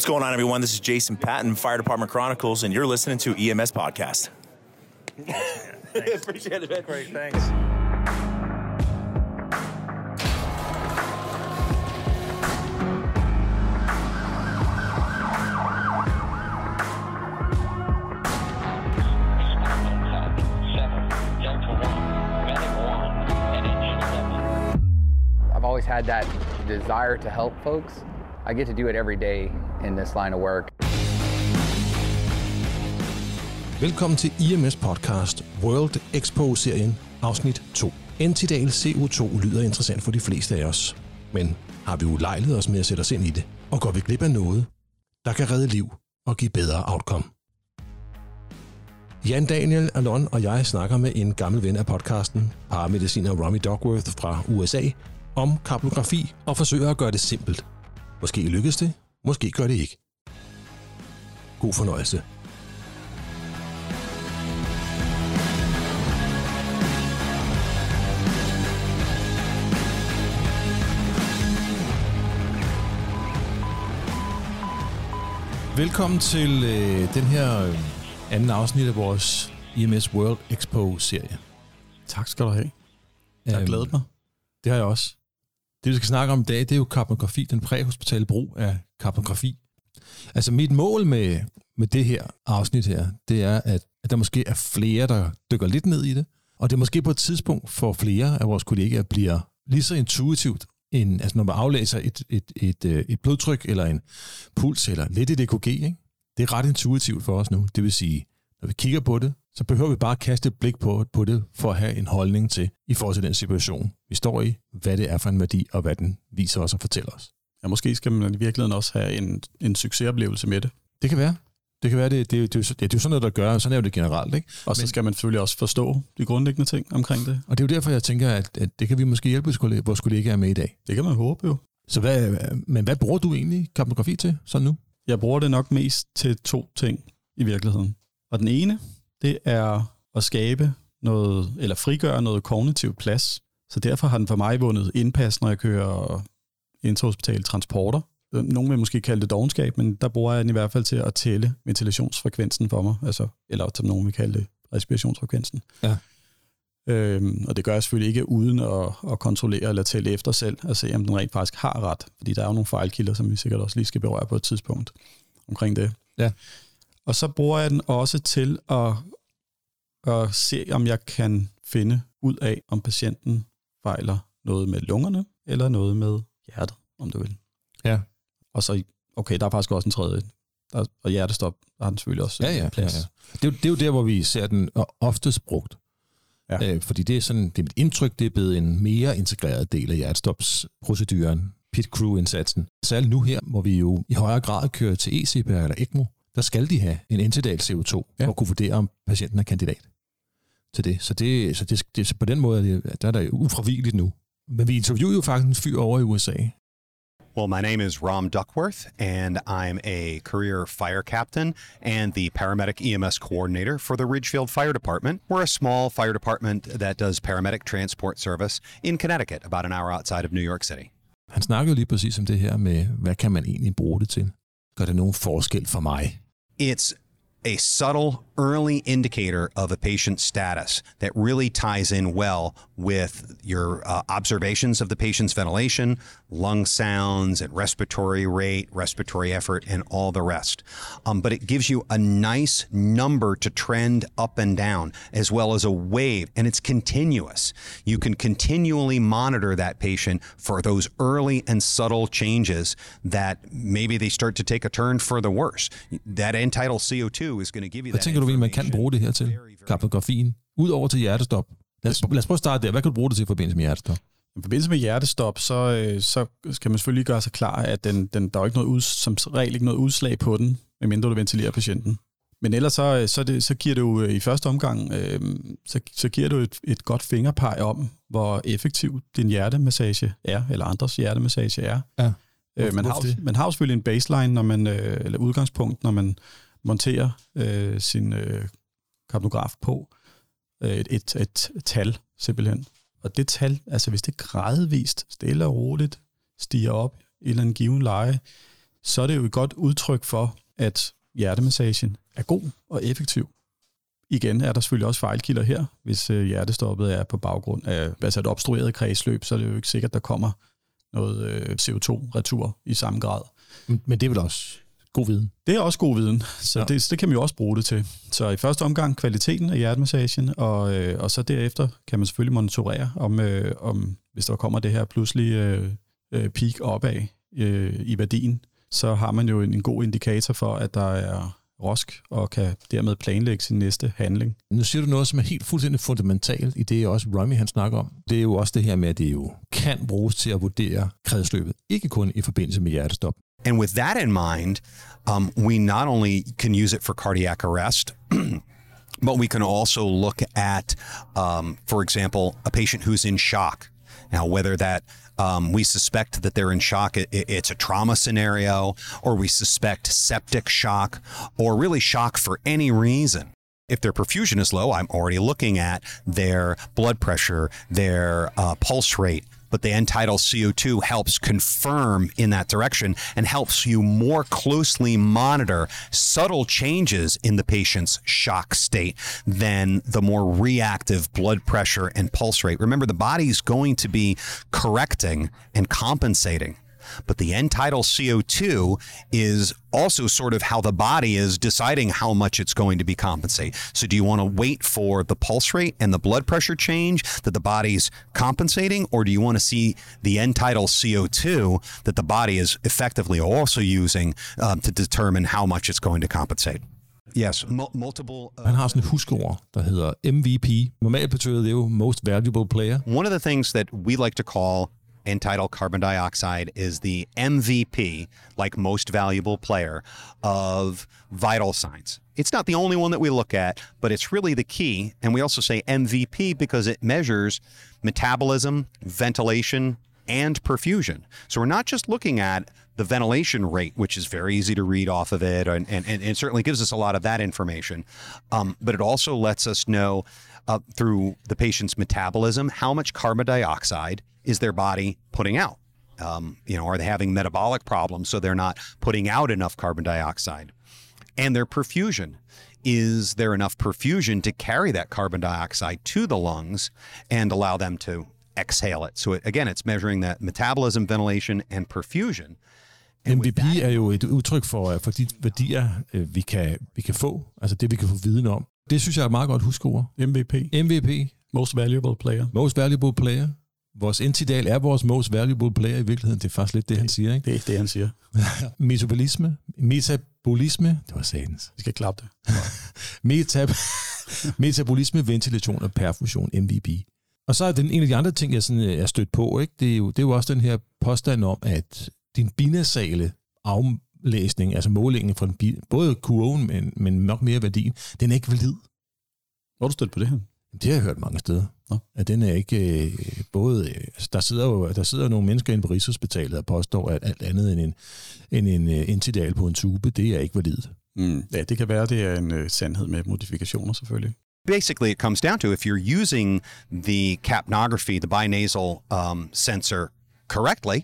What's going on, everyone? This is Jason Patton, Fire Department Chronicles, and you're listening to EMS Podcast. Appreciate it, man. Great, thanks. I've always had that desire to help folks. I get to do it every day in this line of work. Velkommen til IMS Podcast World Expo-serien, afsnit 2. Entidal CO2 lyder interessant for de fleste af os. Men har vi ulejlet os med at sætte os ind i det? Og går vi glip af noget, der kan redde liv og give bedre outcome? Jan Daniel Alon og jeg snakker med en gammel ven af podcasten, paramediciner Romy Dogworth fra USA, om kartografi og forsøger at gøre det simpelt. Måske lykkes det, måske gør det ikke. God fornøjelse. Velkommen til øh, den her øh, anden afsnit af vores IMS World Expo-serie. Tak skal du have. Jeg har Øhm, glædet mig. Det har jeg også. Det, vi skal snakke om i dag, det er jo kartografi, den præhospitale brug af kartografi. Altså mit mål med, med det her afsnit her, det er, at, at der måske er flere, der dykker lidt ned i det, og det er måske på et tidspunkt for flere af vores kollegaer bliver lige så intuitivt, en, altså når man aflæser et, et, et, et, et blodtryk eller en puls eller lidt et EKG, ikke? det er ret intuitivt for os nu. Det vil sige, når vi kigger på det, så behøver vi bare at kaste et blik på, på det, for at have en holdning til, i forhold til den situation, vi står i, hvad det er for en værdi, og hvad den viser os og fortæller os. Ja, måske skal man i virkeligheden også have en, en succesoplevelse med det. Det kan være. Det kan være, det, det, det, det, det, er jo sådan noget, der gør, sådan er jo det generelt. Ikke? Og så Men- skal man selvfølgelig også forstå de grundlæggende ting omkring det. Og det er jo derfor, jeg tænker, at, at det kan vi måske hjælpe vores kollegaer- med i dag. Det kan man håbe jo. Så hvad, men hvad bruger du egentlig karbografi til, sådan nu? Jeg bruger det nok mest til to ting i virkeligheden. Og den ene, det er at skabe noget, eller frigøre noget kognitiv plads. Så derfor har den for mig vundet indpas, når jeg kører intrahospitale transporter. Nogle vil måske kalde det dogenskab, men der bruger jeg den i hvert fald til at tælle ventilationsfrekvensen for mig, altså, eller som nogen vil kalde det, respirationsfrekvensen. Ja. Øhm, og det gør jeg selvfølgelig ikke uden at, at kontrollere eller tælle efter selv, og se om den rent faktisk har ret. Fordi der er jo nogle fejlkilder, som vi sikkert også lige skal berøre på et tidspunkt omkring det. Ja. Og så bruger jeg den også til at, at se, om jeg kan finde ud af, om patienten fejler noget med lungerne, eller noget med hjertet, om du vil. Ja. Og så, okay, der er faktisk også en tredje. Der, og hjertestop, der har den selvfølgelig også Ja, ja, en ja, plads. ja. Det, er jo, det er jo der, hvor vi ser den oftest brugt. Ja. Øh, fordi det er sådan, det er mit indtryk, det er blevet en mere integreret del af hjertestopsproceduren, pit crew-indsatsen. Særligt nu her, hvor vi jo i højere grad kører til ECPR eller ECMO, der skal de have en intidal CO2, ja. For at kunne vurdere, om patienten er kandidat til det. Så, det, så, det, det, så på den måde er det, der er der ufravigeligt nu. Men vi interviewer jo faktisk en fyr over i USA. Well, my name is Rom Duckworth, and I'm a career fire captain and the paramedic EMS coordinator for the Ridgefield Fire Department. We're a small fire department that does paramedic transport service in Connecticut, about an hour outside of New York City. Han snakker jo lige præcis om det her med, hvad kan man egentlig bruge det til? Gør det nogen forskel for mig? It's a subtle early indicator of a patient's status that really ties in well with your uh, observations of the patient's ventilation, lung sounds, and respiratory rate, respiratory effort, and all the rest. Um, but it gives you a nice number to trend up and down, as well as a wave, and it's continuous. You can continually monitor that patient for those early and subtle changes that maybe they start to take a turn for the worse. That end-tidal CO2 Hvad tænker du egentlig, man kan bruge det her til? Kartografien. Udover til hjertestop. Lad os, lad os prøve at starte der. Hvad kan du bruge det til i forbindelse med hjertestop? I forbindelse med hjertestop, så, øh, så skal man selvfølgelig gøre sig klar, at den, den, der er ikke noget ud, som regel ikke noget udslag på den, medmindre du ventilerer patienten. Men ellers så, øh, så, det, så giver det jo øh, i første omgang, øh, så, så giver jo et, et godt fingerpeg om, hvor effektiv din hjertemassage er, eller andres hjertemassage er. Ja. Øh, man, har, man har jo selvfølgelig en baseline, når man, øh, eller udgangspunkt, når man monterer øh, sin øh, kartograf på. Øh, et, et, et, tal, simpelthen. Og det tal, altså hvis det gradvist, stille og roligt, stiger op i en eller anden given leje, så er det jo et godt udtryk for, at hjertemassagen er god og effektiv. Igen er der selvfølgelig også fejlkilder her. Hvis øh, hjertestoppet er på baggrund af altså et obstrueret kredsløb, så er det jo ikke sikkert, der kommer noget øh, CO2-retur i samme grad. Men det er vel også god viden? Det er også god viden, så ja. det, det kan man jo også bruge det til. Så i første omgang kvaliteten af hjertemassagen, og, øh, og så derefter kan man selvfølgelig monitorere, om, øh, om hvis der kommer det her pludselig øh, øh, peak opad øh, i værdien, så har man jo en, en god indikator for, at der er rosk, og kan dermed planlægge sin næste handling. Nu siger du noget, som er helt fuldstændig fundamentalt i det, også Rummy han snakker om. Det er jo også det her med, at det jo kan bruges til at vurdere kredsløbet, ikke kun i forbindelse med hjertestop. And with that in mind, um, we not only can use it for cardiac arrest, but we can also look at, um, for example, a patient who's in shock. Now, whether that um, we suspect that they're in shock, it, it's a trauma scenario, or we suspect septic shock, or really shock for any reason. If their perfusion is low, I'm already looking at their blood pressure, their uh, pulse rate, but the end-tidal CO2 helps confirm in that direction and helps you more closely monitor subtle changes in the patient's shock state than the more reactive blood pressure and pulse rate. Remember, the body's going to be correcting and compensating but the end tidal CO2 is also sort of how the body is deciding how much it's going to be compensate. So do you want to wait for the pulse rate and the blood pressure change that the body's compensating, or do you want to see the end tidal CO2 that the body is effectively also using um, to determine how much it's going to compensate? Yes, multiple. Uh, Han har sådan et huskord, der hedder MVP. Normalt betyder det jo Most Valuable Player. One of the things that we like to call entitled carbon dioxide is the MVP, like most valuable player, of vital signs. It's not the only one that we look at, but it's really the key. And we also say MVP because it measures metabolism, ventilation, and perfusion. So we're not just looking at the ventilation rate, which is very easy to read off of it, and, and, and certainly gives us a lot of that information. Um, but it also lets us know uh, through the patient's metabolism how much carbon dioxide is their body putting out. Um, you know, are they having metabolic problems so they're not putting out enough carbon dioxide? And their perfusion. Is there enough perfusion to carry that carbon dioxide to the lungs and allow them to exhale it? So, it, again, it's measuring that metabolism, ventilation, and perfusion. MVP er jo et udtryk for, for de værdier, øh, vi kan, vi kan få, altså det, vi kan få viden om. Det synes jeg er et meget godt huskord. MVP. MVP. Most valuable player. Most valuable player. Vores Intidal er vores most valuable player i virkeligheden. Det er faktisk lidt det, han siger. Ikke? Det er det, han siger. Metabolisme. Metabolisme. Det var satans. Vi skal klappe det. Metab metabolisme, ventilation og perfusion, MVP. Og så er den en af de andre ting, jeg sådan er stødt på, ikke? Det, er jo, det er jo også den her påstand om, at din binasale aflæsning, altså målingen fra den, både kurven, men, men nok mere værdien, den er ikke valid. Hvor du stødt på det her? Det har jeg hørt mange steder. Nå. At den er ikke øh, både... Øh, altså der sidder jo der sidder nogle mennesker inde på Rigshospitalet og påstår, at alt andet end en, end en uh, intidal på en tube, det er ikke validt. Mm. Ja, det kan være, det er en uh, sandhed med modifikationer selvfølgelig. Basically, it comes down to if you're using the capnography, the binasal um, sensor correctly,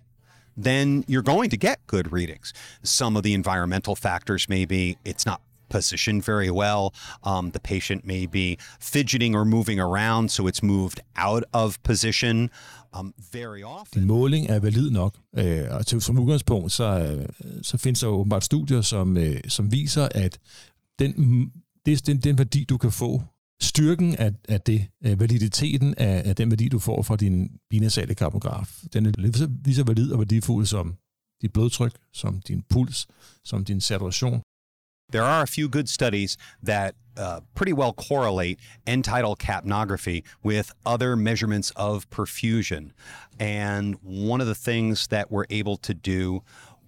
then you're going to get good readings. Some of the environmental factors maybe it's not positioned very well. Um, the patient may be fidgeting or moving around, so it's moved out of position. Um, very often. Måling er valid nok, øh, og til, som udgangspunkt, så, øh, så findes der åbenbart studier, som, øh, som viser, at den, det, den, den værdi, du kan få, styrken af, af det, validiteten af, af den værdi, du får fra din binasale karmograf, den er lige så valid og værdifuld som dit blodtryk, som din puls, som din saturation, There are a few good studies that uh, pretty well correlate end tidal capnography with other measurements of perfusion. And one of the things that we're able to do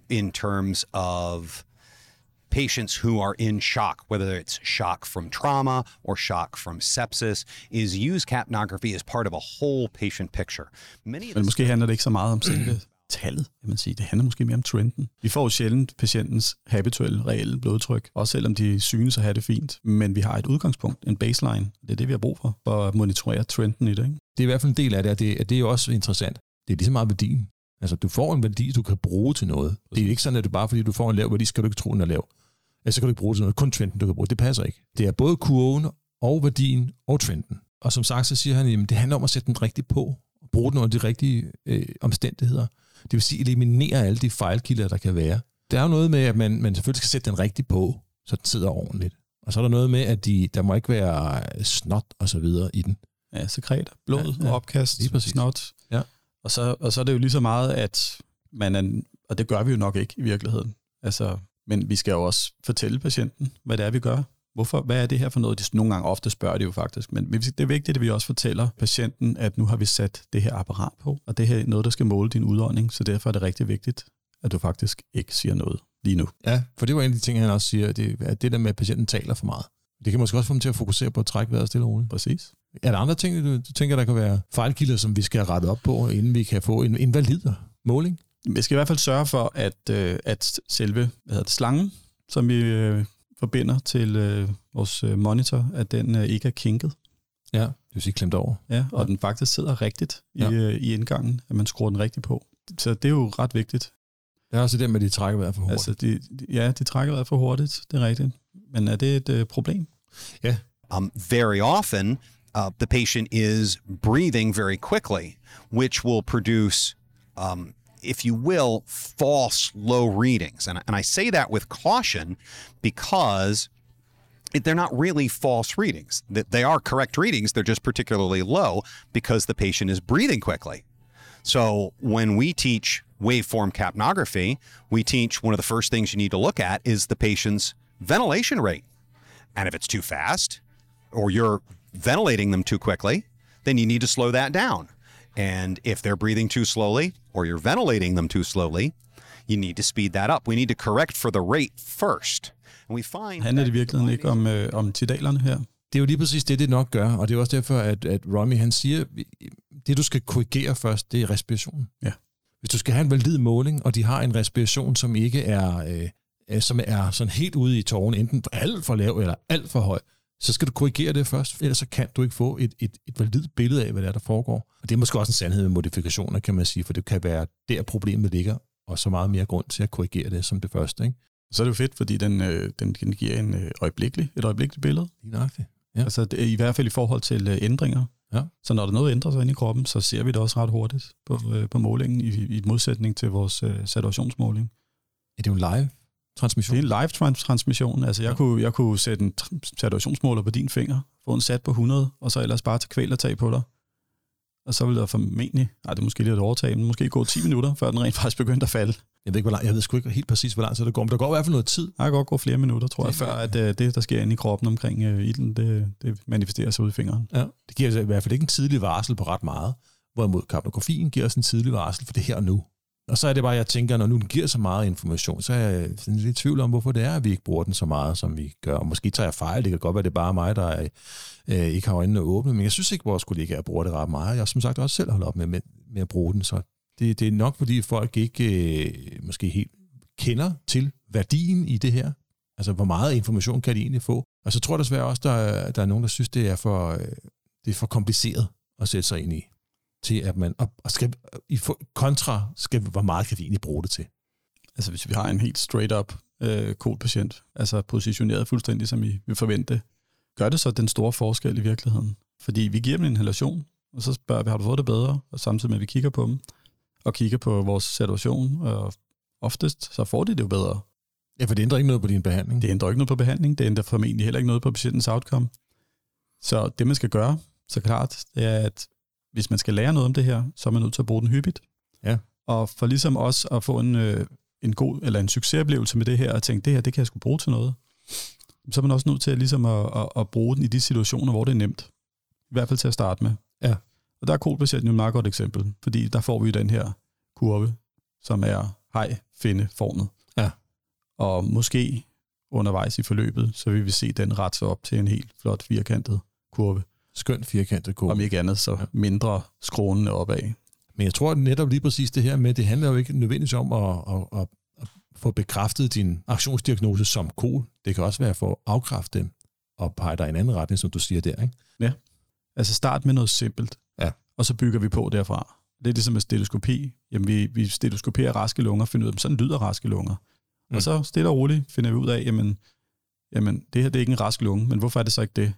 in terms of patients who are in shock, whether it's shock from trauma or shock from sepsis, is use capnography as part of a whole patient picture. Many Men måske handler det ikke så meget om selve tallet, kan man sige. Det handler måske mere om trenden. Vi får sjældent patientens habituelle, reelle blodtryk, også selvom de synes at have det fint. Men vi har et udgangspunkt, en baseline. Det er det, vi har brug for, for at monitorere trenden i det. Ikke? Det er i hvert fald en del af det, og det, det er jo også interessant. Det er lige så meget værdien. Altså, du får en værdi, du kan bruge til noget. Det er ikke sådan, at du bare fordi du får en lav værdi, skal du ikke tro, den er lav. Ellers så kan du ikke bruge til noget. Kun trenden, du kan bruge. Det passer ikke. Det er både kurven og værdien og trenden. Og som sagt, så siger han, at det handler om at sætte den rigtigt på. Og bruge den under de rigtige øh, omstændigheder. Det vil sige, eliminere alle de fejlkilder, der kan være. Der er jo noget med, at man, man selvfølgelig skal sætte den rigtigt på, så den sidder ordentligt. Og så er der noget med, at de, der må ikke være snot og så videre i den. Ja, sekreter, blod Ja, ja, opkast, snot. Ja. Og så, og så er det jo lige så meget, at man er, og det gør vi jo nok ikke i virkeligheden. Altså, men vi skal jo også fortælle patienten, hvad det er, vi gør. Hvorfor, hvad er det her for noget? De, nogle gange ofte spørger de jo faktisk, men det er vigtigt, at vi også fortæller patienten, at nu har vi sat det her apparat på, og det her er noget, der skal måle din udånding, så derfor er det rigtig vigtigt, at du faktisk ikke siger noget lige nu. Ja, for det var en af de ting, han også siger, det, at det der med, at patienten taler for meget. Det kan måske også få dem til at fokusere på at trække vejret stille og roligt. Præcis. Er der andre ting, du, du tænker, der kan være fejlkilder, som vi skal rette op på, inden vi kan få en, en valid måling? Vi skal i hvert fald sørge for, at, øh, at selve hvad hedder det, slangen, som vi øh, forbinder til øh, vores monitor, at den øh, ikke er kinket. Ja, det vil sige klemt over. Ja, og ja. den faktisk sidder rigtigt i, Ja. øh, i indgangen, at man skruer den rigtigt på. Så det er jo ret vigtigt. Det er også det med, at de trækker vejret for hurtigt. Altså, de, ja, de trækker vejret for hurtigt, det er rigtigt. Men er det et øh, problem? Um, very often, uh, the patient is breathing very quickly, which will produce, um, if you will, false low readings. And, and I say that with caution because they're not really false readings. They are correct readings, they're just particularly low because the patient is breathing quickly. So when we teach waveform capnography, we teach one of the first things you need to look at is the patient's ventilation rate. And if it's too fast or you're ventilating them too quickly, then you need to slow that down. And if they're breathing too slowly or you're ventilating them too slowly, you need to speed that up. We need to correct for the rate first. And we find Handler det virkeligheden ikke om, øh, om tidalerne her? Det er jo lige præcis det, det nok gør, og det er også derfor, at, at Romy han siger, det du skal korrigere først, det er respirationen. Ja. Hvis du skal have en valid måling, og de har en respiration, som ikke er, øh, som er sådan helt ude i tårnen, enten alt for lav eller alt for høj, så skal du korrigere det først, ellers så kan du ikke få et, et, et validt billede af, hvad det er, der foregår. Og det er måske også en sandhed med modifikationer, kan man sige, for det kan være der problemet ligger, og så meget mere grund til at korrigere det som det første. Ikke? Så er det jo fedt, fordi den, øh, den, den giver en øh, øjeblikkelig, et øjeblikkeligt billede. Lige nøjagtigt. Ja. Altså det, er i hvert fald i forhold til øh, ændringer. Ja. Så når der noget ændrer sig inde i kroppen, så ser vi det også ret hurtigt på, øh, på målingen, i, i modsætning til vores øh, saturationsmåling. Er det jo en live transmission? Det er en live trans- transmission. Altså jeg, Ja. kunne, jeg kunne sætte en saturationsmåler på din finger, få en sat på 100, og så ellers bare tage kvælertag på dig. Og så vil der formentlig, nej det er måske lidt et overtag, men måske gå 10 minutter, før den rent faktisk begyndte at falde. Jeg ved, ikke, hvor lang, jeg ved sgu ikke helt præcis, hvor lang tid det går, men der går i hvert fald noget tid. Der kan godt gå flere minutter, tror jeg, før at øh, det, der sker inde i kroppen omkring øh, ilden, det, det manifesterer sig ud i fingeren. Ja. Det giver altså i hvert fald ikke en tidlig varsel på ret meget, hvorimod kapnografien giver os en tidlig varsel for det her og nu. Og så er det bare, jeg tænker, når nu den giver så meget information, så er jeg sådan lidt i tvivl om, hvorfor det er, at vi ikke bruger den så meget, som vi gør. Og måske tager jeg fejl, det kan godt være, det er bare mig, der er, øh, ikke har øjnene åbne, men jeg synes ikke, vores kollegaer bruger det ret meget. Jeg har som sagt også selv holdt op med, med, med at bruge den, så det, det er nok, fordi folk ikke øh, måske helt kender til værdien i det her. Altså, hvor meget information kan de egentlig få? Og så tror jeg desværre også, der, der er nogen, der synes, det er for, øh, det er for kompliceret at sætte sig ind i. Til at man, og, og skal, i kontra, skal, hvor meget kan vi egentlig bruge det til? Altså hvis vi har en helt straight up øh, patient, altså positioneret fuldstændig, som vi vil forvente, gør det så den store forskel i virkeligheden? Fordi vi giver dem en inhalation, og så spørger vi, har du fået det bedre? Og samtidig med, at vi kigger på dem, og kigger på vores situation, og oftest så får de det jo bedre. Ja, for det ændrer ikke noget på din behandling. Det ændrer ikke noget på behandling, det ændrer formentlig heller ikke noget på patientens outcome. Så det, man skal gøre, så klart, det er, at hvis man skal lære noget om det her, så er man nødt til at bruge den hyppigt. Ja. Og for ligesom også at få en, øh, en god eller en succesoplevelse med det her, og tænke, det her, det kan jeg sgu bruge til noget, så er man også nødt til at, ligesom at, at, at bruge den i de situationer, hvor det er nemt. I hvert fald til at starte med. Ja. Og der er kolpatienten jo et meget godt eksempel, fordi der får vi jo den her kurve, som er hej-finde-formet. Ja. Og måske undervejs i forløbet, så vil vi se den ret sig op til en helt flot firkantet kurve. Skønt firkantet kurve. Om ikke andet, så mindre skrånende opad. Men jeg tror netop lige præcis det her med, det handler jo ikke nødvendigvis om at, at, at, at få bekræftet din aktionsdiagnose som kol. Det kan også være for at afkræfte den og pege dig i en anden retning, som du siger der. Ikke? Altså start med noget simpelt, Ja. og så bygger vi på derfra. Det er ligesom med stetoskopi. Jamen, vi, vi stetoskoperer raske lunger, finder ud af, sådan lyder raske lunger. Mm. Og så stille og roligt finder vi ud af, jamen, jamen, det her det er ikke en rask lunge, men hvorfor er det så ikke det?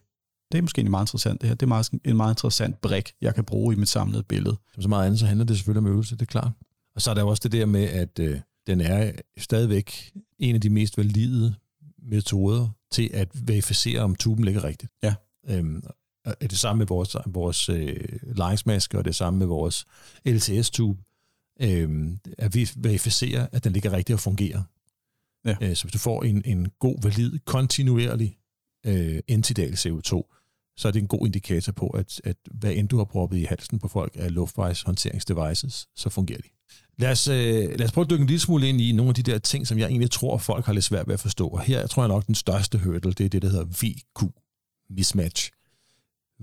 Det er måske egentlig meget interessant det her. Det er meget, en meget interessant brik, jeg kan bruge i mit samlede billede. Som så meget andet, så handler det selvfølgelig om øvelse, det er klart. Og så er der også det der med, at øh, den er stadigvæk en af de mest valide metoder til at verificere, om tuben ligger rigtigt. Ja. Øhm, og det samme med vores, vores øh, lejringsmaske, og det samme med vores LTS-tube, øhm, at vi verificerer, at den ligger rigtigt og fungerer. Ja. Øh, så hvis du får en, en god, valid, kontinuerlig øh, intidal CO2, så er det en god indikator på, at, at hvad end du har proppet i halsen på folk af luftvejshåndteringsdevices, så fungerer de. Lad os, øh, lad os prøve at dykke en lille smule ind i nogle af de der ting, som jeg egentlig tror, folk har lidt svært ved at forstå. Og her tror jeg nok, den største hurdle, det er det, der hedder VQ mismatch.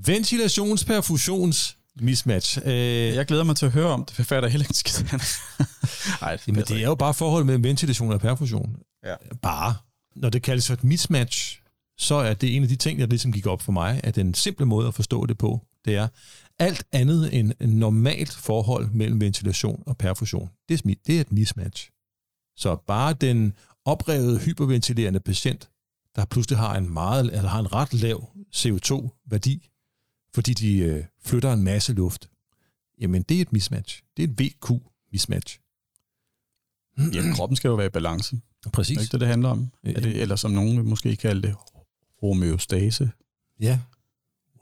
Ventilationsperfusions mismatch. Øh, Jeg glæder mig til at høre om det, for jeg fatter heller ikke skidt. Nej, Jamen, det er jo bare forholdet mellem ventilation og perfusion. Ja. Bare. Når det kaldes for et mismatch, så er det en af de ting, der ligesom gik op for mig, at den simple måde at forstå det på, det er alt andet end en normalt forhold mellem ventilation og perfusion. Det er, det er et mismatch. Så bare den oprevede hyperventilerende patient, der pludselig har en meget eller har en ret lav CO2-værdi, fordi de øh, flytter en masse luft, jamen det er et mismatch. Det er et VQ-mismatch. Ja, kroppen skal jo være i balance. Præcis. Er ikke det, det handler om? Er det, eller som nogen vil måske kalde det, homeostase. Ja.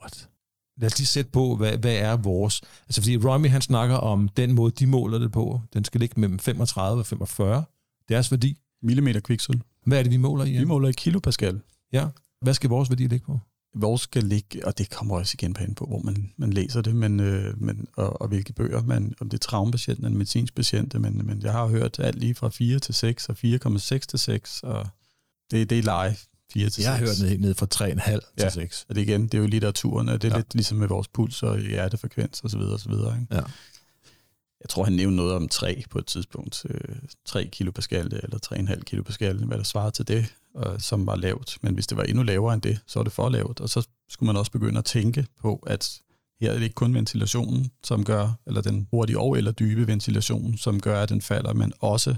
What? Lad os lige sætte på, hvad, hvad er vores... Altså, fordi Romy, han snakker om den måde, de måler det på. Den skal ligge mellem 35 og 45. Deres værdi. Millimeter kviksøl. Hvad er det, vi måler i? Vi måler i kilopascal. Ja. Hvad skal vores værdi ligge på? Vores skal ligge, og det kommer også igen på ind på, hvor man, man læser det, men, øh, men, og, og hvilke bøger, man, om det er traumapatienten eller medicinsk patienter, men, men jeg har hørt alt lige fra 4 til 6 og 4,6 til 6, og det, det er live 4 til 6. Jeg har hørt helt ned fra 3,5 Ja. til 6. Og det igen, det er jo litteraturen, og det er Ja. lidt ligesom med vores puls og hjertefrekvens og så videre og så videre. Ikke? Ja. Jeg tror, han nævnte noget om 3 på et tidspunkt. Øh, 3 kilopascal eller 3,5 kilopascal, hvad der svarede til det, og, som var lavt. Men hvis det var endnu lavere end det, så er det for lavt. Og så skulle man også begynde at tænke på, at her er det ikke kun ventilationen, som gør, eller den hurtige og eller dybe ventilation, som gør, at den falder, men også,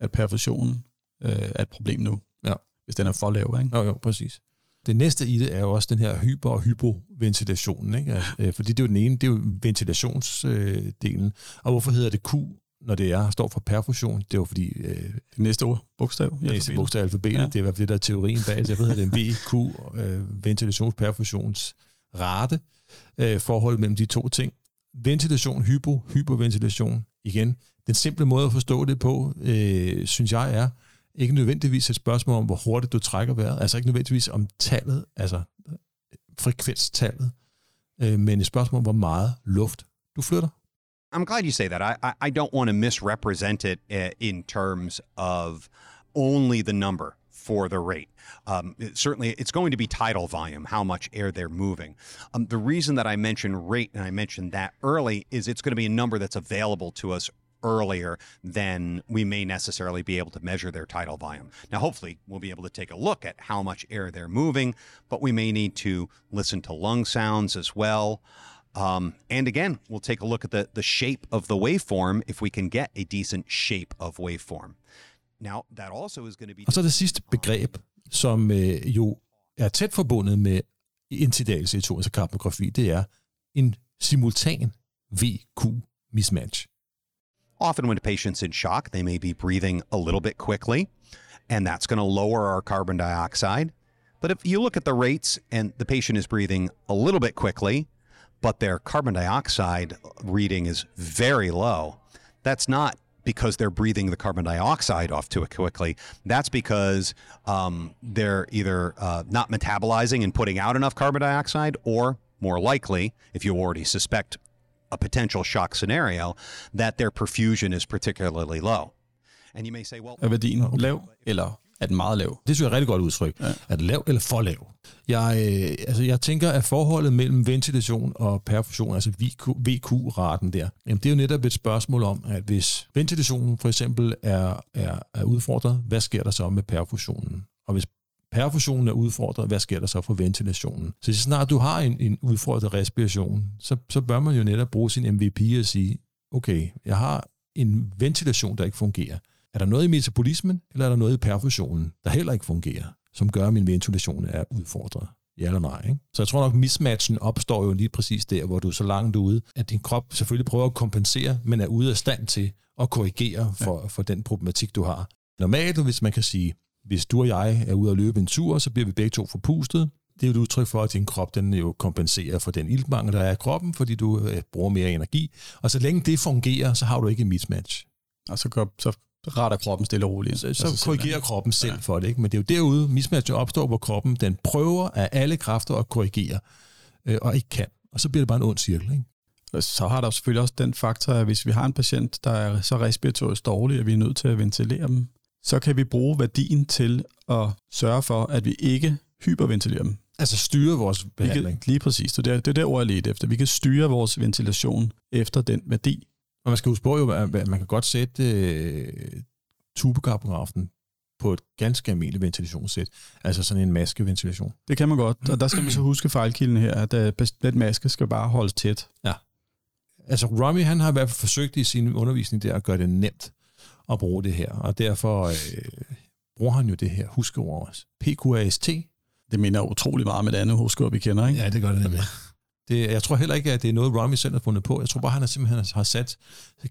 at perfusionen øh, er et problem nu. Ja. Hvis den er for lav, ikke? Jo, jo, præcis. Det næste i det er jo også den her hyper- og hypoventilationen, ikke? Altså, øh, fordi det er jo den ene, det er jo ventilationsdelen. Og hvorfor hedder det Q, når det er, står for perfusion? Det er jo fordi, øh, Det næste ord, bogstav. i næste bogstav alfabetet, ja. Ja. det er i hvert fald det, der er teorien bag. det. Derfor hedder det en VQ, øh, ventilationsperfusionsrate, øh, forholdet mellem de to ting. Ventilation, hypo, hyperventilation, igen. Den simple måde at forstå det på, øh, synes jeg er, ikke nødvendigvis et spørgsmål om, hvor hurtigt du trækker vejret, altså ikke nødvendigvis om tallet, altså frekvenstallet, øh, men et spørgsmål om, hvor meget luft du flytter. I'm glad you say that. I, I, I don't want to misrepresent it uh, in terms of only the number for the rate. Um, it- certainly, it's going to be tidal volume, how much air they're moving. Um, the reason that I mentioned rate and I mentioned that early is it's going to be a number that's available to us earlier than we may necessarily be able to measure their tidal volume. Now, hopefully, we'll be able to take a look at how much air they're moving, but we may need to listen to lung sounds as well. Um, and again, we'll take a look at the, the shape of the waveform if we can get a decent shape of waveform. Now, that also is going to be. Og så det sidste begreb, som øh, jo er tæt forbundet med intidal CO2, altså karbografi, det er en simultan VQ-mismatch. Often, when a patient's in shock, they may be breathing a little bit quickly, and that's going to lower our carbon dioxide. But if you look at the rates and the patient is breathing a little bit quickly, but their carbon dioxide reading is very low, that's not because they're breathing the carbon dioxide off too quickly. That's because um, they're either uh, not metabolizing and putting out enough carbon dioxide, or more likely, if you already suspect a potential shock scenario, that their perfusion is particularly low. And you may say, well, Er værdien lav, eller er den meget lav? Det synes jeg er et rigtig godt udtryk. Ja. Er det lav eller for lav? Jeg, øh, altså, jeg tænker, at forholdet mellem ventilation og perfusion, altså VQ, VQ-raten der, jamen, det er jo netop et spørgsmål om, at hvis ventilationen for eksempel er, er, er udfordret, hvad sker der så med perfusionen? Og hvis perfusionen er udfordret, hvad sker der så for ventilationen? Så så snart du har en, en udfordret respiration, så, så bør man jo netop bruge sin MVP og sige, okay, jeg har en ventilation, der ikke fungerer. Er der noget i metabolismen, eller er der noget i perfusionen, der heller ikke fungerer, som gør, at min ventilation er udfordret? Ja eller nej. Ikke? Så jeg tror nok, mismatchen opstår jo lige præcis der, hvor du er så langt ude, at din krop selvfølgelig prøver at kompensere, men er ude af stand til at korrigere for, ja. for den problematik, du har. Normalt, hvis man kan sige, hvis du og jeg er ude at løbe en tur, så bliver vi begge to forpustet. Det er jo et udtryk for, at din krop den jo kompenserer for den iltmangel, der er i kroppen, fordi du øh, bruger mere energi. Og så længe det fungerer, så har du ikke en mismatch. Og så, går, så retter kroppen stille og roligt. Så, så korrigerer kroppen selv ja. for det. Ikke? Men det er jo derude, mismatchen opstår, hvor kroppen den prøver af alle kræfter at korrigere, øh, og ikke kan. Og så bliver det bare en ond cirkel. Ikke? Så har der selvfølgelig også den faktor, at hvis vi har en patient, der er så respiratorisk dårlig, at vi er nødt til at ventilere dem, så kan vi bruge værdien til at sørge for, at vi ikke hyperventilerer dem. Altså styre vores behandling. kan, lige præcis. Det er, det er der ord, jeg lidt efter. Vi kan styre vores ventilation efter den værdi. Og man skal huske på jo, at man kan godt sætte uh, tubekarbografen på et ganske almindeligt ventilationssæt. Altså sådan en maskeventilation. Det kan man godt, og der skal man så huske fejlkilden her, at uh, den maske skal bare holdes tæt. Ja. Altså Romy, han har i hvert fald forsøgt i sin undervisning der at gøre det nemt at bruge det her, og derfor øh, bruger han jo det her huskeord også. PQAST. Det minder utrolig meget med det andet huskeord, vi kender, ikke? Ja, det gør det nemlig. Det, jeg tror heller ikke, at det er noget, Romy selv har fundet på. Jeg tror bare, han har simpelthen har sat,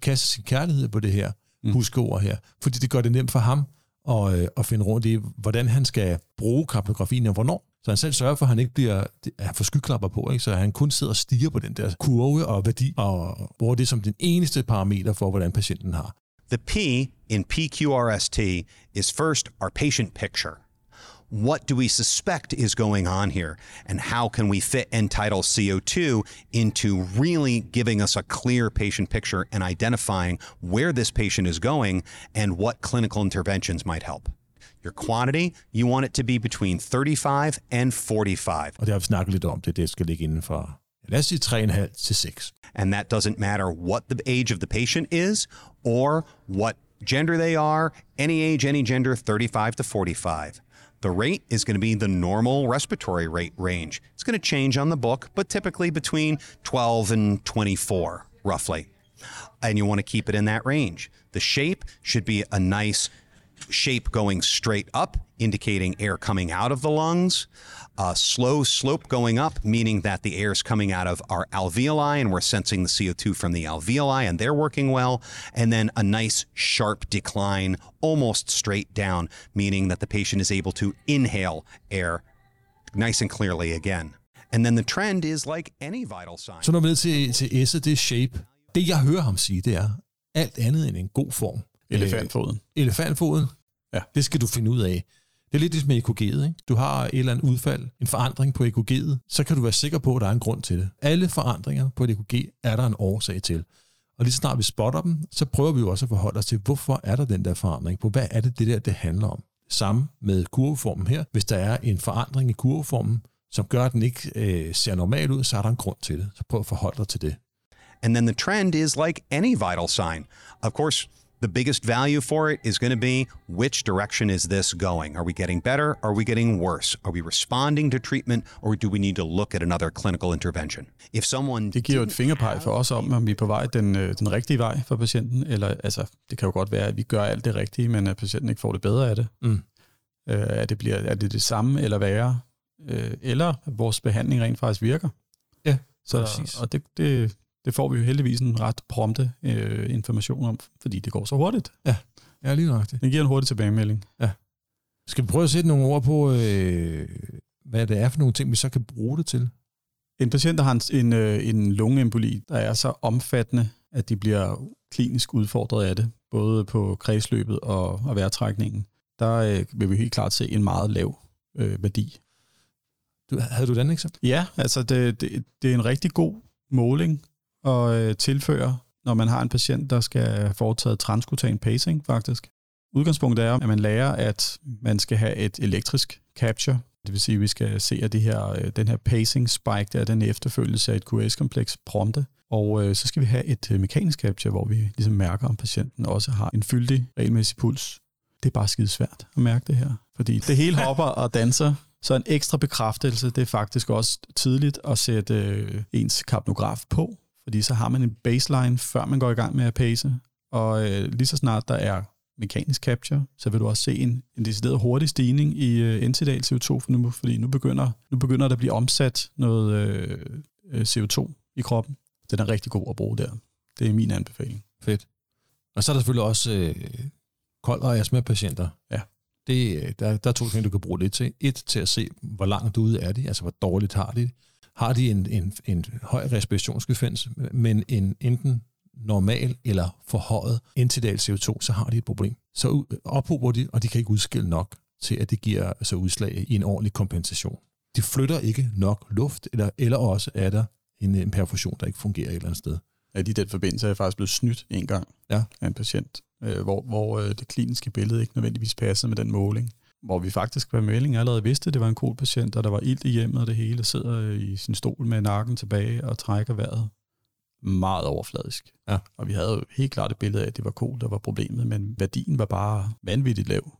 kastet sin kærlighed på det her mm. huskeord her, fordi det gør det nemt for ham at, øh, at finde rundt i, hvordan han skal bruge kapnografien og hvornår. Så han selv sørger for, at han ikke bliver at får skyklapper på, ikke? så han kun sidder og stiger på den der kurve og værdi, og bruger det som den eneste parameter for, hvordan patienten har. The P in PQRST is first our patient picture. What do we suspect is going on here? And how can we fit end tidal CO2 into really giving us a clear patient picture and identifying where this patient is going and what clinical interventions might help? Your quantity, you want it to be between 35 and 45. Og det er vi snakket lidt om, det, er det skal ligge inden for, lad os sige 3,5 til 6. And that doesn't matter what the age of the patient is or what gender they are, any age, any gender, 35 to 45. The rate is going to be the normal respiratory rate range. It's going to change on the book, but typically between 12 and 24, roughly. And you want to keep it in that range. The shape should be a nice shape going straight up, indicating air coming out of the lungs. A slow slope going up, meaning that the air is coming out of our alveoli and we're sensing the CO2 from the alveoli and they're working well. And then a nice sharp decline, almost straight down, meaning that the patient is able to inhale air nice and clearly again. And then the trend is like any vital sign. Så når vi ned til, til S'et, det er shape. Det jeg hører ham sige, det er alt andet end en god form. Elefantfoden. Øh, elefantfoden. Ja. Det skal du finde ud af. Det er lidt ligesom med EKG'et. Ikke? Du har et eller andet udfald, en forandring på EKG'et, så kan du være sikker på, at der er en grund til det. Alle forandringer på et EKG er der en årsag til. Og lige snart vi spotter dem, så prøver vi jo også at forholde os til, hvorfor er der den der forandring? På hvad er det, det der, det handler om? Samme med kurveformen her. Hvis der er en forandring i kurveformen, som gør, at den ikke øh, ser normal ud, så er der en grund til det. Så prøv at forholde dig til det. And then the trend is like any vital sign. Of course, the biggest value for it is going to be which direction is this going? Are we getting better? Are we getting worse? Are we responding to treatment or do we need to look at another clinical intervention? If someone Det giver jo et fingerpeg for os om, om vi er på vej den, øh, den rigtige vej for patienten, eller altså, det kan jo godt være, at vi gør alt det rigtige, men at patienten ikke får det bedre af det. Mm. Øh, at det bliver, er det det samme eller værre, øh, eller at vores behandling rent faktisk virker. Ja, så, præcis. Og det, det, det får vi jo heldigvis en ret prompte øh, information om, fordi det går så hurtigt. Ja, ja lige det. Det giver en hurtig tilbagemelding. Ja. Skal vi prøve at sætte nogle ord på, øh, hvad det er for nogle ting, vi så kan bruge det til? En patient, der har en, en, øh, en lungeemboli, der er så omfattende, at de bliver klinisk udfordret af det, både på kredsløbet og, og vejrtrækningen, der øh, vil vi helt klart se en meget lav øh, værdi. Du, havde du den eksempel? Ja, altså det, det, det er en rigtig god måling at øh, tilføre, når man har en patient, der skal have foretaget transkutan pacing faktisk. Udgangspunktet er, at man lærer, at man skal have et elektrisk capture. Det vil sige, at vi skal se, at det her, øh, den her pacing spike, der er den efterfølgelse af et QS-kompleks prompte. Og øh, så skal vi have et øh, mekanisk capture, hvor vi ligesom mærker, om patienten også har en fyldig, regelmæssig puls. Det er bare skide svært at mærke det her, fordi det hele hopper og danser. Så en ekstra bekræftelse, det er faktisk også tidligt at sætte øh, ens kapnograf på, fordi så har man en baseline, før man går i gang med at pace, og øh, lige så snart der er mekanisk capture, så vil du også se en, en decideret hurtig stigning i øh, intidal CO2, for nu, fordi nu begynder, nu begynder der at blive omsat noget øh, øh CO2 i kroppen. Den er rigtig god at bruge der. Det er min anbefaling. Fedt. Og så er der selvfølgelig også øh, kold- og astma-patienter. Ja. Det, øh, der, der er to ting, du kan bruge det til. Et, til at se, hvor langt ude er de, altså hvor dårligt har de Har de en, en, en høj respirationsfrekvens, men en enten normal eller forhøjet intidal CO2, så har de et problem. Så ophober de, og de kan ikke udskille nok til, at det giver altså udslag i en ordentlig kompensation. De flytter ikke nok luft, eller, eller også er der en, en perfusion, der ikke fungerer et eller andet sted. Ja, i den forbindelse er jeg faktisk blevet snydt en gang ja. af en patient, øh, hvor, hvor øh, det kliniske billede ikke nødvendigvis passede med den måling. Hvor vi faktisk var melding allerede vidste, at det var en KOL-patient, og der var ild i hjemmet, og det hele sidder i sin stol med nakken tilbage og trækker vejret meget overfladisk. Ja. Og vi havde jo helt klart et billede af, at det var kol, der var problemet, men værdien var bare vanvittigt lav.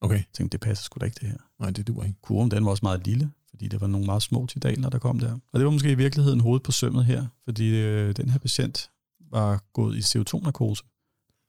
Okay. Jeg tænkte, det passer sgu da ikke det her. Nej, det duer ikke. Kurven, den var også meget lille, fordi det var nogle meget små tidaler, der kom der. Og det var måske i virkeligheden hovedet på sømmet her, fordi øh, den her patient var gået i CO2-narkose,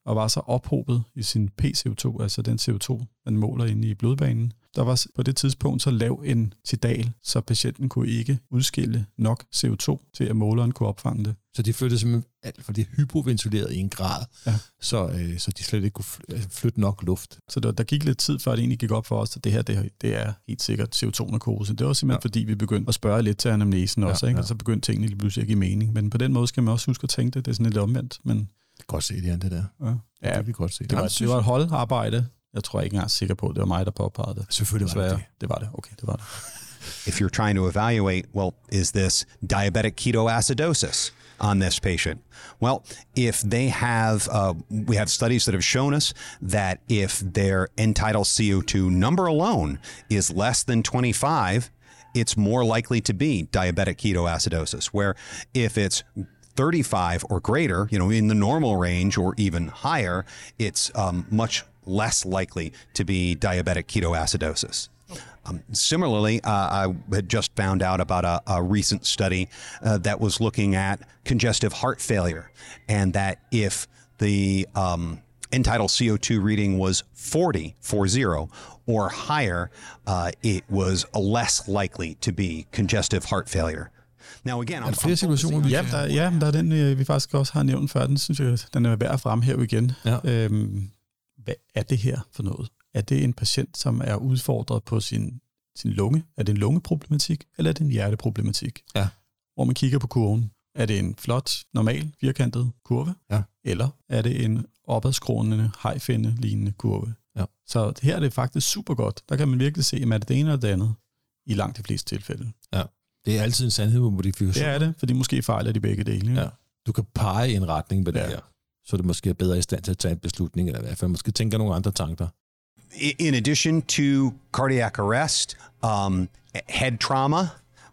og var så ophobet i sin PCO2, altså den CO2, man måler inde i blodbanen, der var på det tidspunkt så lav en tidal, så patienten kunne ikke udskille nok CO2 til, at måleren kunne opfange det. Så de flyttede simpelthen alt for det hypoventileret i en grad, ja. så, øh, så de slet ikke kunne flytte nok luft. Så der, der gik lidt tid, før det egentlig gik op for os, at det her det, det er helt sikkert CO2-narkose. Det var simpelthen ja. fordi, vi begyndte at spørge lidt til anamnesen også, ja, ikke? Ja. og så begyndte tingene lige pludselig at give mening. Men på den måde skal man også huske at tænke det. Det er sådan lidt omvendt. Men Godt se det, det der. Ja, ja det godt se. Det var, det var et holdarbejde, Jeg tror ikke engang sikker på, at det var mig, der påpegede det. Selvfølgelig var det det. Det var det. Okay, det var det. If you're trying to evaluate, well, is this diabetic ketoacidosis on this patient? Well, if they have, uh, we have studies that have shown us that if their end-tidal CO2 number alone is less than 25, it's more likely to be diabetic ketoacidosis. Where if it's 35 or greater, you know, in the normal range or even higher, it's um, much less likely to be diabetic ketoacidosis. Um, similarly, uh, I had just found out about a, a recent study uh, that was looking at congestive heart failure, and that if the um, end-tidal CO2 reading was 40, 40 or higher, uh, it was less likely to be congestive heart failure. Now again, er der flere situationer, vi ja, der, ja, der er den, øh, vi faktisk også har nævnt før. Den synes jeg, den er værd at fremhæve igen. Ja. Øhm, hvad er det her for noget? Er det en patient, som er udfordret på sin, sin lunge? Er det en lungeproblematik, eller er det en hjerteproblematik? Ja. Hvor man kigger på kurven. Er det en flot, normal, firkantet kurve? Ja. Eller er det en opadskrånende, hejfinde lignende kurve? Ja. Så her er det faktisk super godt. Der kan man virkelig se, om er det det ene eller det andet i langt de fleste tilfælde. Det er altid en sandhed med modifikation. Det er det, fordi måske fejler de begge dele. Ja. Du kan pege i en retning med ja. det her, så du måske er bedre i stand til at tage en beslutning, eller i hvert fald måske tænker nogle andre tanker. In addition to cardiac arrest, um, head trauma,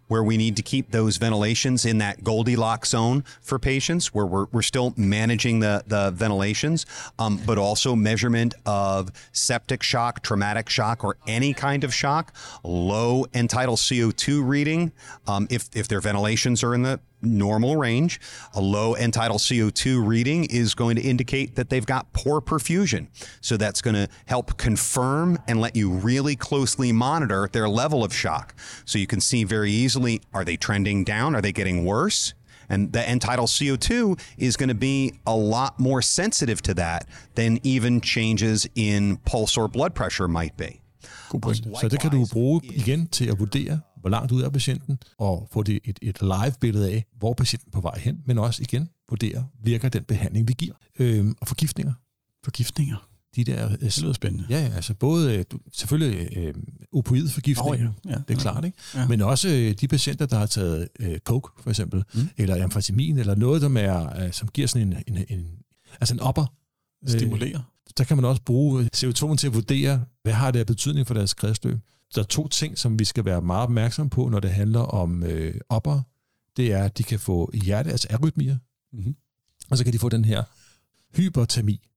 where we need to keep those ventilations in that Goldilocks zone for patients, where we're, we're still managing the, the ventilations, um, but also measurement of septic shock, traumatic shock, or any kind of shock, low end-tidal CO2 reading, um, if, if their ventilations are in the normal range. A low end-tidal CO2 reading is going to indicate that they've got poor perfusion. So that's going to help confirm and let you really closely monitor their level of shock. So you can see very easily are they trending down? Are they getting worse? And the end-tidal CO2 is going to be a lot more sensitive to that than even changes in pulse or blood pressure might be. God uh, Så det kan du bruge igen til at vurdere, hvor langt ud er patienten, og få det et, et live-billede af, hvor patienten på vej hen, men også igen vurdere, virker den behandling, vi giver. Øhm, og forgiftninger. Forgiftninger? De der, øh, det lyder spændende. Ja, ja altså både øh, selvfølgelig øh, opioidforgiftninger, oh, ja. Ja, det er klart, ikke? Ja. men også øh, de patienter, der har taget øh, coke for eksempel, mm. eller amfetamin, eller noget, der er, øh, som giver sådan en, en, en altså en upper. Stimulerer. Øh, der kan man også bruge CO2 til at vurdere, hvad har det af betydning for deres kredsløb der er to ting, som vi skal være meget opmærksom på, når det handler om øh, opper. Det er, at de kan få hjerte, altså arytmier, mm-hmm. og så kan de få den her hypertermi,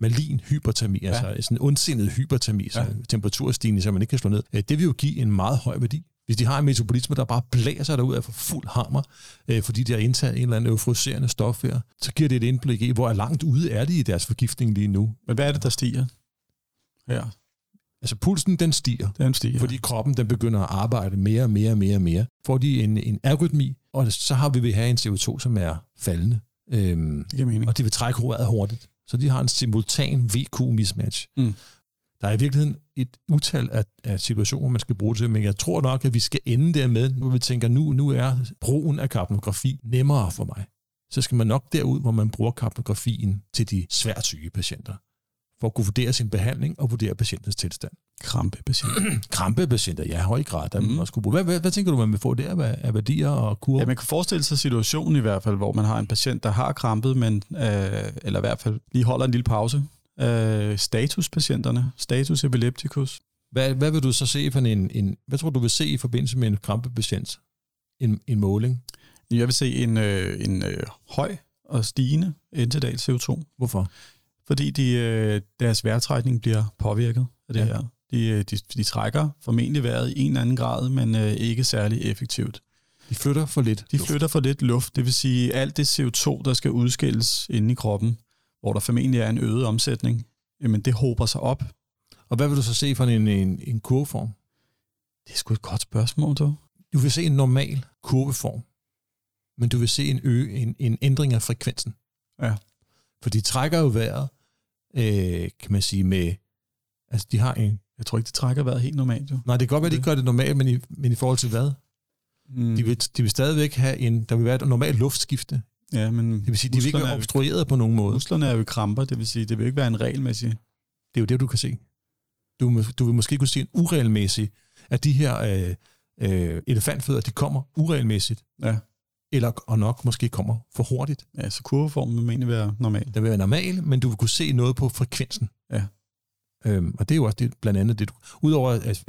malin hypertermi, ja. altså sådan en ondsindet hypertermi, ja. så temperaturstigning, som man ikke kan slå ned. Øh, det vil jo give en meget høj værdi. Hvis de har en metabolisme, der bare blæser derud af for fuld hammer, øh, fordi de har indtaget en eller anden euforiserende stof her, så giver det et indblik i, hvor langt ude er de i deres forgiftning lige nu. Men hvad er det, der stiger? Ja, Altså pulsen, den stiger, den stiger. fordi kroppen den begynder at arbejde mere og mere og mere og mere. Får de en, en ergorytmi, og så har vi vil have en CO2, som er faldende. Øhm, det giver mening. og de vil trække røret hurtigt. Så de har en simultan VQ-mismatch. Mm. Der er i virkeligheden et utal af, af situationer, man skal bruge det til, men jeg tror nok, at vi skal ende dermed, hvor vi tænker, nu, nu er brugen af kapnografi nemmere for mig. Så skal man nok derud, hvor man bruger kapnografien til de svært syge patienter, for at kunne vurdere sin behandling og vurdere patientens tilstand. Krampepatient. Krampepatienter, ja, høj grad. Der Mm. mm. skulle bruge. Hvad, hvad, hvad, tænker du, man vil få der af, af værdier og kurver? Ja, man kan forestille sig situationen i hvert fald, hvor man har en patient, der har krampet, men, øh, eller i hvert fald lige holder en lille pause. Øh, statuspatienterne, status epilepticus. Hvad, hvad vil du så se for en, en, hvad tror du vil se i forbindelse med en krampepatient? En, en måling? Jeg vil se en, øh, en øh, høj og stigende interval CO2, Hvorfor? Fordi de, øh, deres vejrtrækning bliver påvirket af det Ja. her. De, øh, de, de trækker formentlig vejret i en eller anden grad, men øh, ikke særlig effektivt. De flytter for lidt. De flytter for lidt luft, det vil sige alt det CO2, der skal udskilles inde i kroppen, hvor der formentlig er en øget omsætning, jamen det hober sig op. Og hvad vil du så se for en, en, en kurveform? Det er sgu et godt spørgsmål, du. Du vil se en normal kurveform, men du vil se en, ø, en, en ændring af frekvensen. Ja. For de trækker jo vejret, øh, kan man sige, med... Altså, de har en... Jeg tror ikke, det trækker vejret helt normalt, jo. Nej, det kan godt være, de ikke gør det normalt, men i, men i forhold til hvad? Mm. De vil, de vil stadigvæk have en... Der vil være et normalt luftskifte. ja, men Det vil sige, de vil ikke være er- obstrueret på nogen måde. Musklerne er jo kramper, det vil sige, det vil ikke være en regelmæssig... Det er jo det, du kan se. Du, du vil måske kunne se en uregelmæssig, at de her øh, øh, elefantfødder, de kommer uregelmæssigt, Ja. Eller og nok måske kommer for hurtigt. Ja, så kurveformen vil egentlig være normal. Den vil være normal, men du vil kunne se noget på frekvensen. Ja. Øhm, og det er jo også det, blandt andet det, du, udover at,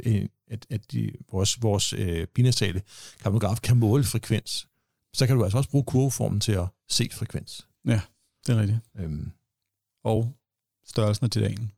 at, at de, vores, vores øh, binasale kapnograf kan måle frekvens, så kan du altså også bruge kurveformen til at se frekvens. Det er rigtigt. Øhm, Og størrelsen af tidanen.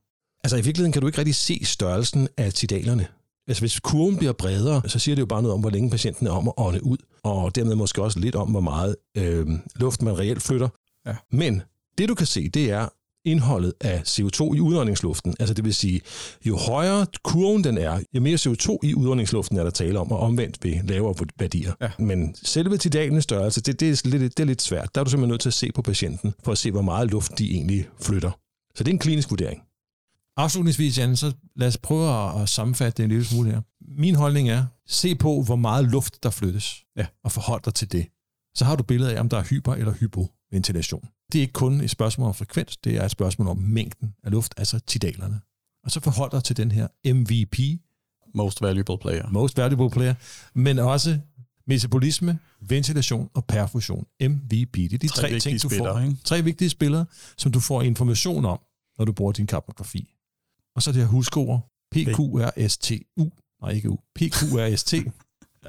Altså i virkeligheden kan du ikke rigtig se størrelsen af tidalerne. Altså hvis kurven bliver bredere, så siger det jo bare noget om, hvor længe patienten er om at ånde ud, og dermed måske også lidt om, hvor meget øh, luft man reelt flytter. Ja. Men det du kan se, det er indholdet af CO2 i udåndingsluften. Altså det vil sige, jo højere kurven den er, jo mere CO2 i udåndingsluften er der tale om, og omvendt ved lavere værdier. Ja. Men selve tidalens størrelse, det, det, er lidt, det er lidt svært. Der er du simpelthen nødt til at se på patienten, for at se, hvor meget luft de egentlig flytter. Så det er en klinisk vurdering. Afslutningsvis, Jan, så lad os prøve at, at sammenfatte det en lille smule her. Min holdning er, se på, hvor meget luft der flyttes, Ja. og forhold dig til det. Så har du billedet af, om der er hyper- eller hypoventilation. Det er ikke kun et spørgsmål om frekvens, det er et spørgsmål om mængden af luft, altså tidalerne. Og så forhold dig til den her MVP, Most valuable player. Most Valuable Player, men også metabolisme, ventilation og perfusion. MVP, det er de tre, Tre ting, du spillere, får. ikke? Tre vigtige spillere, som du får information om, når du bruger din kapnografi. Og så det her huskord, PQRSTU, nej ikke U, PQRST,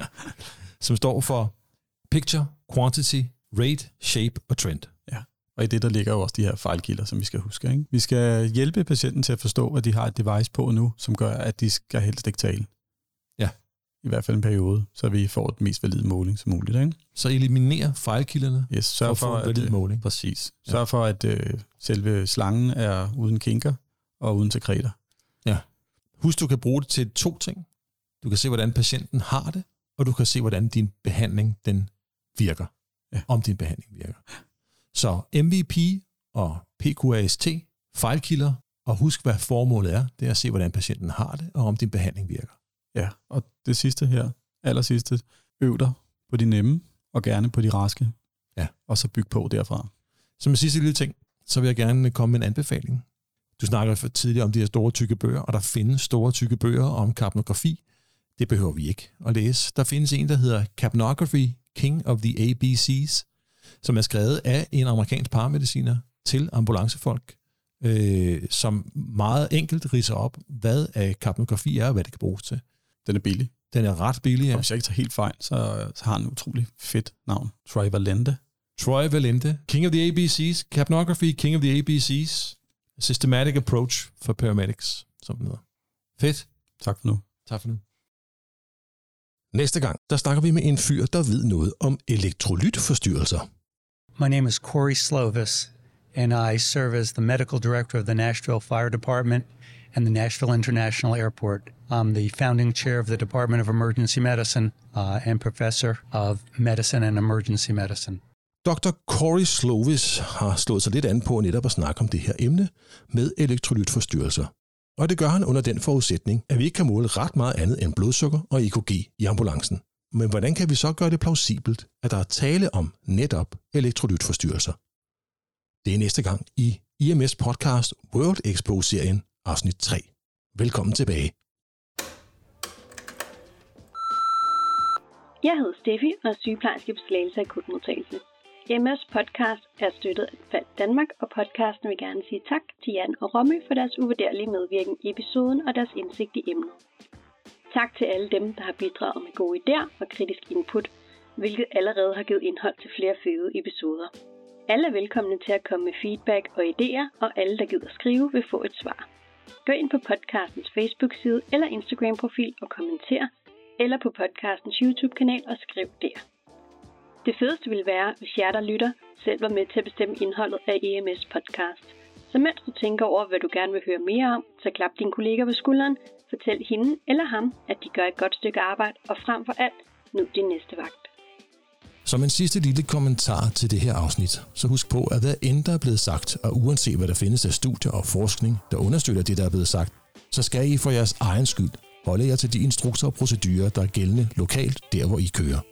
som står for Picture, Quantity, Rate, Shape og Trend. Og i det, der ligger jo også de her fejlkilder, som vi skal huske. Ikke? Vi skal hjælpe patienten til at forstå, at de har et device på nu, som gør, at de skal helst ikke tale. Ja. I hvert fald en periode, så vi får et mest valid måling som muligt. Ikke? Så eliminere fejlkilderne Yes, for sørg at få for, en valid at, måling. præcis. Ja. Sørg for, at øh, selve slangen er uden kinker og uden sekreter. Husk, du kan bruge det til to ting. Du kan se, hvordan patienten har det, og du kan se, hvordan din behandling den virker. Ja. Om din behandling virker. Så MVP og PQAST, fejlkilder, og husk, hvad formålet er. Det er at se, hvordan patienten har det, og om din behandling virker. Ja, og det sidste her, aller sidste, øv dig på de nemme, og gerne på de raske. Ja. Og så byg på derfra. Som en sidste lille ting, så vil jeg gerne komme med en anbefaling. Du snakker for tidligere om de her store tykke bøger, og der findes store tykke bøger om kapnografi. Det behøver vi ikke at læse. Der findes en, der hedder Capnography, King of the ABCs, som er skrevet af en amerikansk paramediciner til ambulancefolk, øh, som meget enkelt riser op, hvad af kapnografi er, og hvad det kan bruges til. Den er billig. Den er ret billig, Ja. Og hvis jeg ikke tager helt fejl, så, så har den en utrolig fedt navn. Trivalente. Troy Valente, King of the ABCs, Capnography, King of the ABCs, Systematic Approach for Paramedics, som den hedder. Fedt. Tak for nu. Tak for nu. Næste gang, der snakker vi med en fyr, der ved noget om elektrolytforstyrrelser. My name is Corey Slovis, and I serve as the medical director of the Nashville Fire Department and the Nashville International Airport. I'm the founding chair of the Department of Emergency Medicine uh, and professor of medicine and emergency medicine. Dr. Corey Slovis har slået sig lidt an på netop at snakke om det her emne med elektrolytforstyrrelser. Og det gør han under den forudsætning, at vi ikke kan måle ret meget andet end blodsukker og EKG i ambulancen. Men hvordan kan vi så gøre det plausibelt, at der er tale om netop elektrolytforstyrrelser? Det er næste gang i IMS podcast World Expo-serien, afsnit 3. Velkommen tilbage. Jeg hedder Steffi og er sygeplejerske på Slagelse Akutmodtagelse. Emmas podcast er støttet af Fald Danmark, og podcasten vil gerne sige tak til Jan og Romme for deres uvurderlige medvirken i episoden og deres indsigt i emnet. Tak til alle dem, der har bidraget med gode idéer og kritisk input, hvilket allerede har givet indhold til flere fede episoder. Alle er velkomne til at komme med feedback og idéer, og alle, der gider skrive, vil få et svar. Gå ind på podcastens Facebook-side eller Instagram-profil og kommenter, eller på podcastens YouTube-kanal og skriv der. Det fedeste ville være, hvis jer, der lytter, selv var med til at bestemme indholdet af EMS podcast. Så mens du tænker over, hvad du gerne vil høre mere om, så klap din kollega på skulderen, fortæl hende eller ham, at de gør et godt stykke arbejde, og frem for alt, nyd din næste vagt. Som en sidste lille kommentar til det her afsnit, så husk på, at hvad end der er blevet sagt, og uanset hvad der findes af studier og forskning, der understøtter det, der er blevet sagt, så skal I for jeres egen skyld holde jer til de instrukser og procedurer, der er gældende lokalt, der hvor I kører.